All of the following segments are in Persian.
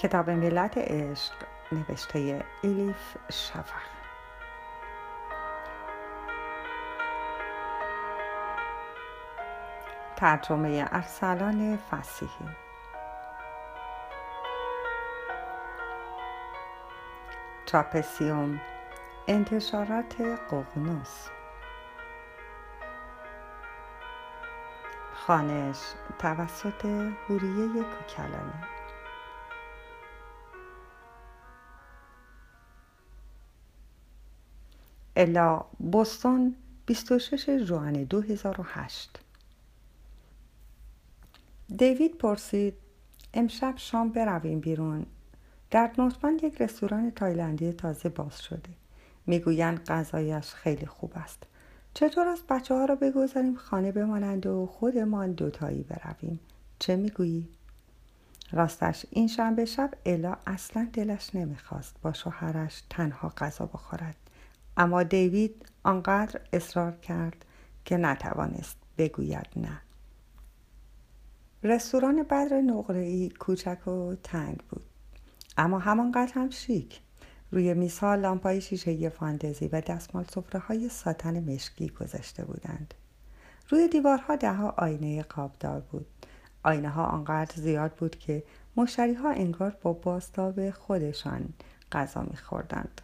کتاب ملت عشق نوشته الیف شفق. ترجمه ارسلان فسیحی. چاپسیوم انتشارات ققنوس خانش توسط هوریه کوکلانی الا بوستون 26 جوان 2008 دیوید پرسید امشب شام برویم بیرون. در نوتمن یک رستوران تایلندی تازه باز شده. می‌گویند غذایش خیلی خوب است. چطور است بچه ها را بگذاریم خانه بمانند و خودمان دوتایی برویم؟ چه می‌گویی؟ راستش این شنبه شب الا اصلا دلش نمی‌خواست با شوهرش تنها غذا بخورد. اما دیوید آنقدر اصرار کرد که نتوانست بگوید نه. رستوران بدر نقره‌ای کوچک و تنگ بود اما همانقدر هم شیک. روی میزها لامپای شیشه فاندزی و دستمال صفره های ساتن مشکی گذاشته بودند. روی دیوارها دهها آینه قابدار بود. آینه ها آنقدر زیاد بود که مشتری ها انگار با باستاب خودشان غذا میخوردند.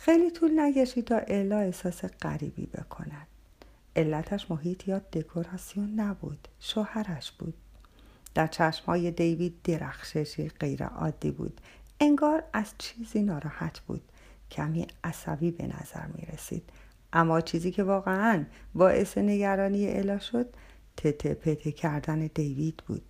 خیلی طول نگشید تا الا احساس غریبی بکند علتش محیط یا دکوراسیون نبود شوهرش بود. در چشمهای دیوید درخششی غیر عادی بود. انگار از چیزی ناراحت بود. کمی عصبی به نظر می رسید اما چیزی که واقعا باعث نگرانی الا شد تته پته کردن دیوید بود.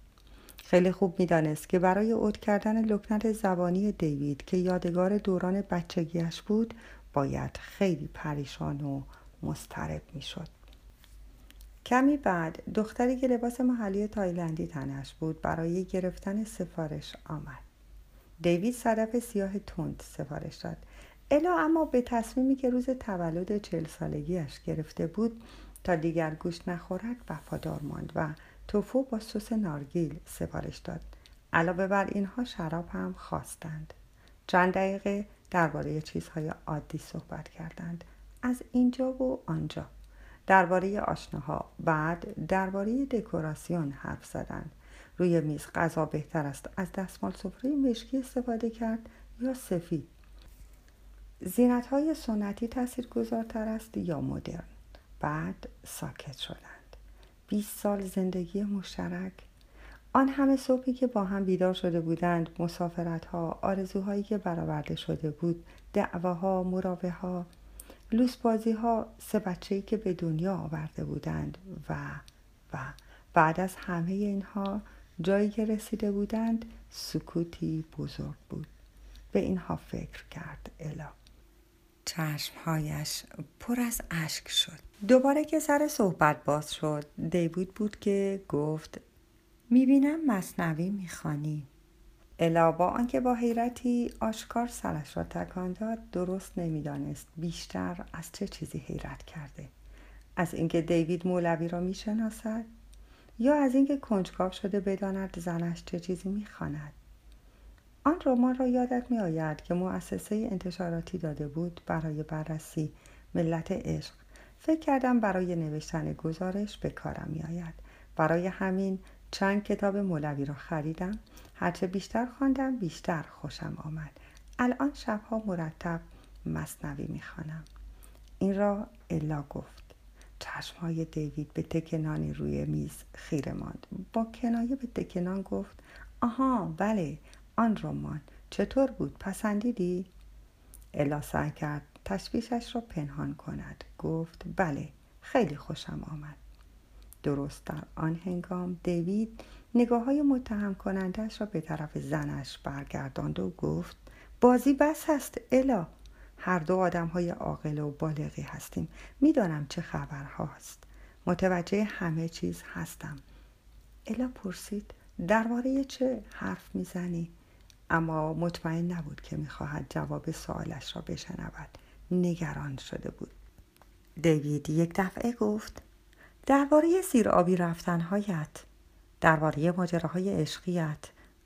خیلی خوب می‌دانست که برای اوت کردن لکنت زبانی دیوید که یادگار دوران بچگیش بود باید خیلی پریشان و مسترب می‌شد. کمی بعد دختری که لباس محلی تایلندی تنش بود برای گرفتن سفارش آمد. دیوید صدف سیاه تند سفارش داد. الا اما به تصمیمی که روز تولد چل سالگیش گرفته بود تا دیگر گوشت نخورد وفادار ماند و توفو با سس نارگیل سفارش داد. علاوه بر اینها شراب هم خواستند. چند دقیقه درباره چیزهای عادی صحبت کردند. از اینجا و آنجا. درباره آشناها. بعد درباره دکوراسیون حرف زدند. روی میز غذا بهتر است از دستمال سفره مشکی استفاده کرد یا سفید. زینت های سنتی تأثیر گذارتر است یا مدرن. بعد ساکت شدند. 20 سال زندگی مشترک. آن همه صبحی که با هم بیدار شده بودند مسافرت ها آرزوهایی که برآورده شده بود دعواها مراوه ها لوس بازی ها سه بچه که به دنیا آورده بودند و و بعد از همه اینها جایی که رسیده بودند سکوتی بزرگ بود. به اینها فکر کرد الا. چشمهایش پر از اشک شد. دوباره که سر صحبت باز شد دیوید بود که گفت می‌بینم مصنوی می‌خوانی. الا با آنکه با حیرتی آشکار سرش را تکان داد درست نمی‌دانست بیشتر از چه چیزی حیرت کرده. از اینکه دیوید مولوی را می‌شناسد یا از اینکه کنجکاو شده بداند زنش چه چیزی می‌خواند. آن رمان را یادت می آید که مؤسسه انتشاراتی داده بود برای بررسی ملت عشق. فکر کردم برای نوشتن گزارش به کارم می آید. برای همین چند کتاب مولوی را خریدم. هرچه بیشتر خواندم بیشتر خوشم آمد. الان شبها مرتب مصنوی می‌خوانم. این را الا گفت. چشمهای دیوید به تکنانی روی میز خیره ماند. با کنایه به تکنان گفت آها بله آن رمان چطور بود؟ پسندیدی؟ الا سعی کرد تشویشش را پنهان کند. گفت بله خیلی خوشم آمد. درست در آن هنگام دیوید نگاه های متهم کنندش را به طرف زنش برگرداند و گفت بازی بس هست الا. هر دو آدم های عاقل و بالغی هستیم. می‌دانم چه خبر هاست متوجه همه چیز هستم. الا پرسید درباره چه حرف می‌زنی؟ اما مطمئن نبود که می‌خواهد جواب سوالش را بشنود. نگران شده بود. دیوید یک دفعه گفت درباره زیر آبی رفتنهایت درباره ماجراهای عشقیت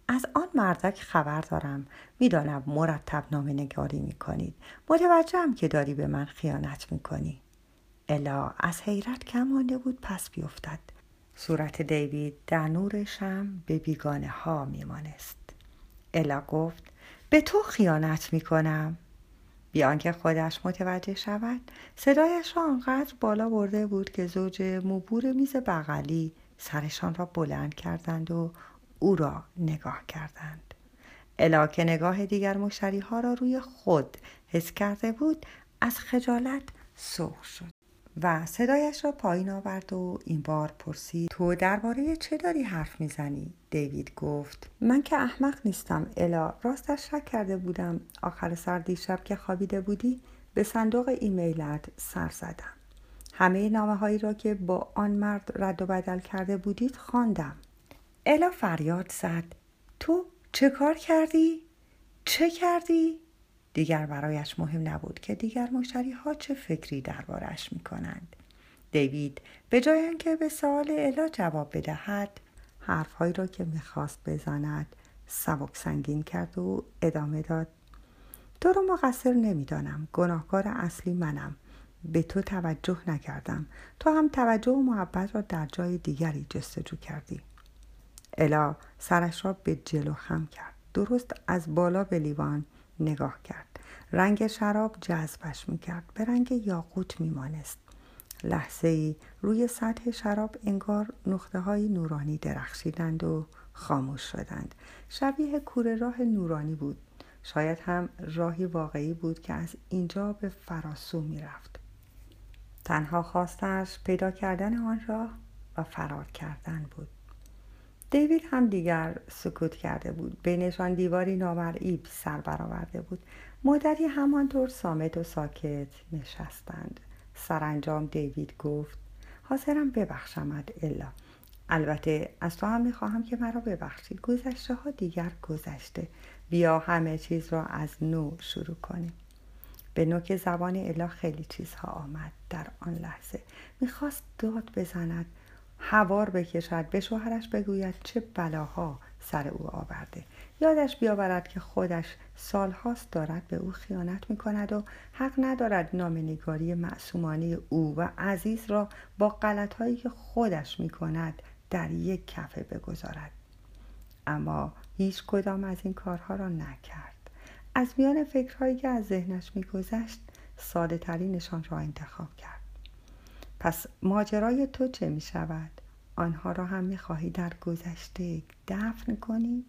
از آن مردک خبر دارم. می‌دانم مرتب نامه نگاری می کنید متوجهم که داری به من خیانت می کنی الا از حیرت کم بود پس بیفتد. صورت دیوید در نور شم به بیگانه ها میمانست. الا گفت به تو خیانت می کنم بیان که خودش متوجه شود صدایش را آنقدر بالا برده بود که زوج موبور میز بغلی سرشان را بلند کردند و او را نگاه کردند. الا که نگاه دیگر مشتری ها را روی خود حس کرده بود از خجالت سرخ شد و صدایش را پایین آورد و این بار پرسید تو درباره چه داری حرف می‌زنی؟ دیوید گفت من که احمق نیستم الا راستش شک کرده بودم آخر سر دیشب که خوابیده بودی به صندوق ایمیلت سر زدم همه نامه هایی را که با آن مرد رد و بدل کرده بودید خواندم. الا فریاد زد تو چه کار کردی؟ چه کردی؟ دیگر برایش مهم نبود که دیگر مشتری ها چه فکری دربارش می کنند. دیوید به جای آنکه به سوال الا جواب بدهد حرفهایی را که می‌خواست بزند سبک سنگین کرد و ادامه داد. تو رو مقصر نمی‌دانم. گناهکار اصلی منم. به تو توجه نکردم. تو هم توجه و محبت را در جای دیگری جستجو کردی. الا سرش را به جلو خم کرد. درست از بالا به لیوان نگاه کرد. رنگ شراب جذبش می‌کرد. به رنگ یاقوت میمانست. لحظه ای روی سطح شراب انگار نقطه های نورانی درخشیدند و خاموش شدند. شبیه کوره راه نورانی بود. شاید هم راهی واقعی بود که از اینجا به فراسو می‌رفت. تنها خواستش پیدا کردن آن راه و فرار کردن بود. دیوید هم دیگر سکوت کرده بود. بینشان دیواری نامرئی سر برآورده بود. مدتی همانطور سامت و ساکت نشستند. سرانجام دیوید گفت حاضرم ببخشمت الا. البته از تو هم می‌خواهم که مرا ببخشی گذشته ها دیگر گذشته. بیا همه چیز را از نو شروع کنیم. به نوک زبان الا خیلی چیزها آمد در آن لحظه. می‌خواست داد بزند هوار بکشد به شوهرش بگوید چه بلاها. سر او آورده. یادش بیاورد که خودش سالهاست دارد به او خیانت می کند و حق ندارد نامنگاری معصومانه او و عزیز را با غلطهایی که خودش می کند در یک کفه بگذارد. اما هیچ کدام از این کارها را نکرد. از میان فکرهایی که از ذهنش میگذشت ساده ترینشان را انتخاب کرد. پس ماجرای تو چه می شود؟ آنها را هم می خواهی در گذشته دفن کنی؟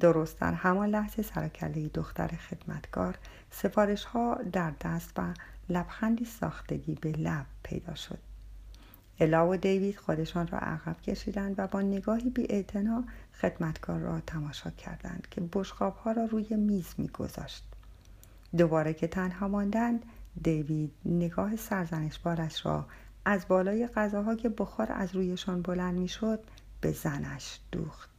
درست در همان لحظه سرکله دختر خدمتکار سفارش ها در دست و لبخندی ساختگی به لب پیدا شد الا و دیوید خودشان را عقب کشیدند و با نگاهی بی خدمتکار را تماشا کردند که بشقاب ها را روی میز میگذاشت دوباره که تنها ماندند دیوید نگاه سرزنش بارش را از بالای غذاها که بخار از رویشان بلند می‌شد به زنش دوخت.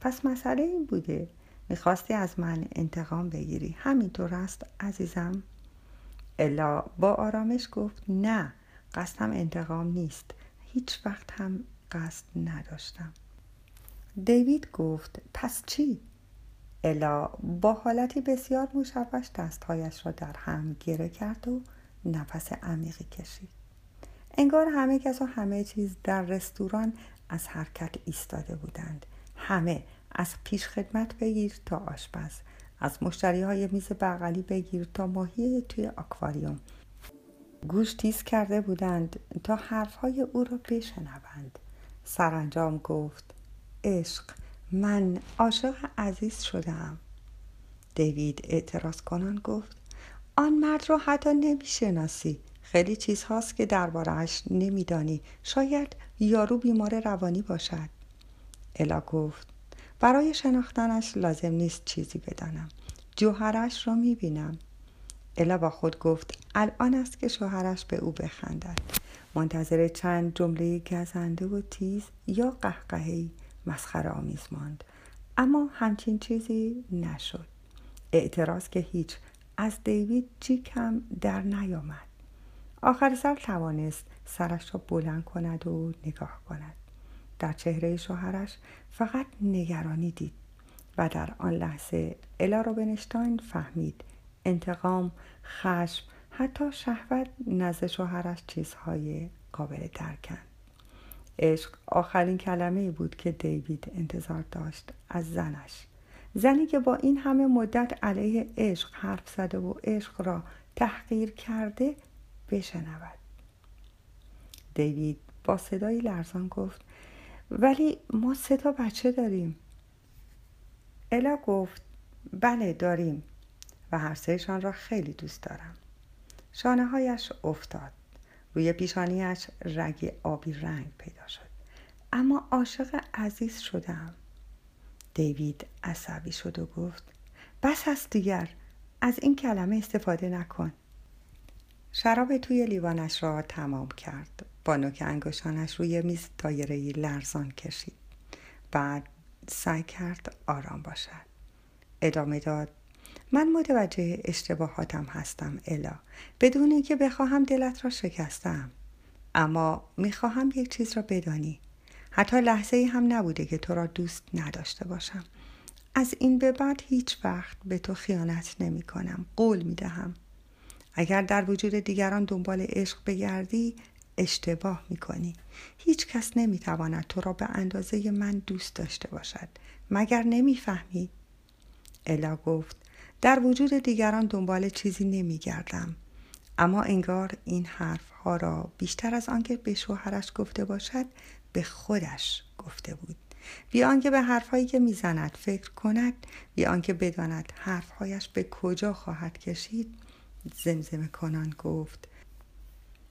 پس مسئله این بوده می‌خواستی از من انتقام بگیری. همینطور است عزیزم. الا با آرامش گفت نه قصدم انتقام نیست. هیچ وقت هم قصد نداشتم. دیوید گفت پس چی؟ الا با حالتی بسیار مشوش دستهایش را در هم گره کرد و نفس عمیقی کشید. انگار همه کس و همه چیز در رستوران از حرکت ایستاده بودند. همه از پیش خدمت بگیر تا آشپز. از مشتری های میز بغلی بگیر تا ماهی توی آکواریوم. گوش تیز کرده بودند تا حرفهای او را بشنوند. سرانجام گفت عشق من عاشق عزیز شدم دیوید اعتراض کنان گفت آن مرد را حتی نمی‌شناسی. خیلی چیزهاست که دربارهاش نمیدانی. شاید یارو بیمار روانی باشد. الا گفت برای شناختنش لازم نیست چیزی بدانم. جوهرش را می‌بینم. الا با خود گفت الان است که شوهرش به او بخندد. منتظر چند جمله گزنده و تیز یا قهقهی مسخره آمیز ماند. اما همچین چیزی نشد. اعتراض که هیچ. از دیوید چی کم در نیامد. آخر سر توانست سرش را بلند کند و نگاه کند. در چهره شوهرش فقط نگرانی دید و در آن لحظه الا روبنشتاین فهمید انتقام خشم حتی شهوت نزد شوهرش چیزهای قابل درکند. عشق آخرین کلمه بود که دیوید انتظار داشت از زنش. زنی که با این همه مدت علیه عشق حرف زده و عشق را تحقیر کرده بشنود. دیوید با صدای لرزان گفت ولی ما سه تا بچه داریم. الا گفت بله داریم و هر سهشان را خیلی دوست دارم. شانه هایش افتاد. روی پیشانیش رگ آبی رنگ پیدا شد. اما عاشق عزیز شدم. دیوید عصبی شد و گفت بس است دیگر از این کلمه استفاده نکن. شراب توی لیوانش را تمام کرد. با نوک انگشتانش روی میز دایره لرزان کشید بعد سعی کرد آرام باشد. ادامه داد من متوجه اشتباهاتم هستم الا. بدون اینکه بخواهم دلت را شکستم. اما می‌خواهم یک چیز را بدانی. حتی لحظه ای هم نبوده که تو را دوست نداشته باشم. از این به بعد هیچ وقت به تو خیانت نمی کنم قول می دهم اگر در وجود دیگران دنبال عشق بگردی اشتباه می کنی هیچ کس نمی تواند تو را به اندازه من دوست داشته باشد مگر نمی فهمی؟ الا گفت در وجود دیگران دنبال چیزی نمی گردم. اما انگار این حرف ها را بیشتر از آنکه به شوهرش گفته باشد به خودش گفته بود بی آنکه به حرفهایی که می‌زند فکر کند بی آنکه بداند حرفهایش به کجا خواهد کشید زمزمه کنان گفت.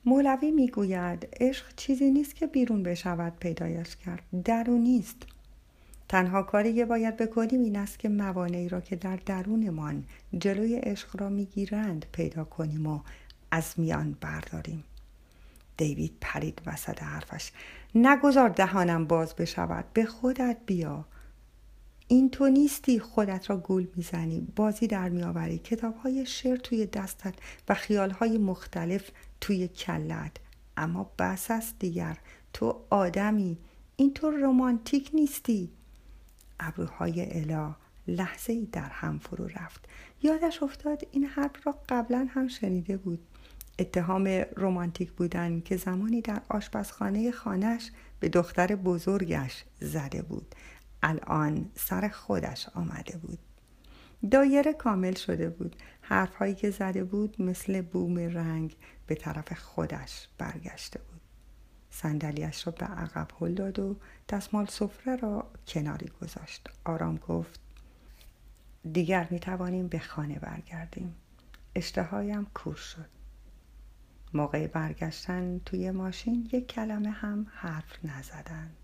مولوی می‌گوید عشق چیزی نیست که بیرون بشود پیدایش کرد. درونی است تنها کاری که باید بکنیم این است که موانعی را که در درونمان جلوی عشق را می‌گیرند پیدا کنیم و از میان برداریم. دیوید پرید وسط حرفش. نگذار دهانم باز بشود. به خودت بیا. این تو نیستی خودت را گول می‌زنی. بازی در میآوری. کتاب های شعر توی دستت و خیال های مختلف توی کلت اما بس است دیگر. تو آدمی. این تو رومانتیک نیستی. ابروهای الا لحظه ای در هم فرو رفت. یادش افتاد این حرف را قبلا هم شنیده بود. اتهام رومانتیک بودن که زمانی در آشپزخانه خانش به دختر بزرگش زده بود. الان سر خودش آمده بود. دایره کامل شده بود. حرفهایی که زده بود مثل بوم رنگ به طرف خودش برگشته بود. صندلیاش را به عقب هل داد و دستمال سفره را کناری گذاشت. آرام گفت دیگر می توانیم به خانه برگردیم. اشتهایم کور شد. موقع برگشتن توی ماشین یک کلمه هم حرف نزدند.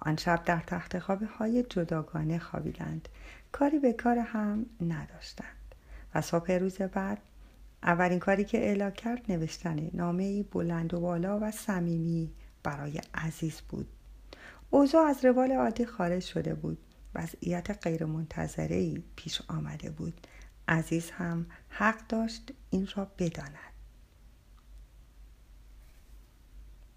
آن شب در تخت خوابه های جداگانه خوابیدند. کاری به کار هم نداشتند. و صبح روز بعد اولین کاری که اعلا کرد نوشتن نامه بلند و بالا و صمیمی برای عزیز بود. اوضاع از روال عادی خارج شده بود. وضعیت غیرمنتظره پیش آمده بود. عزیز هم حق داشت این را بداند.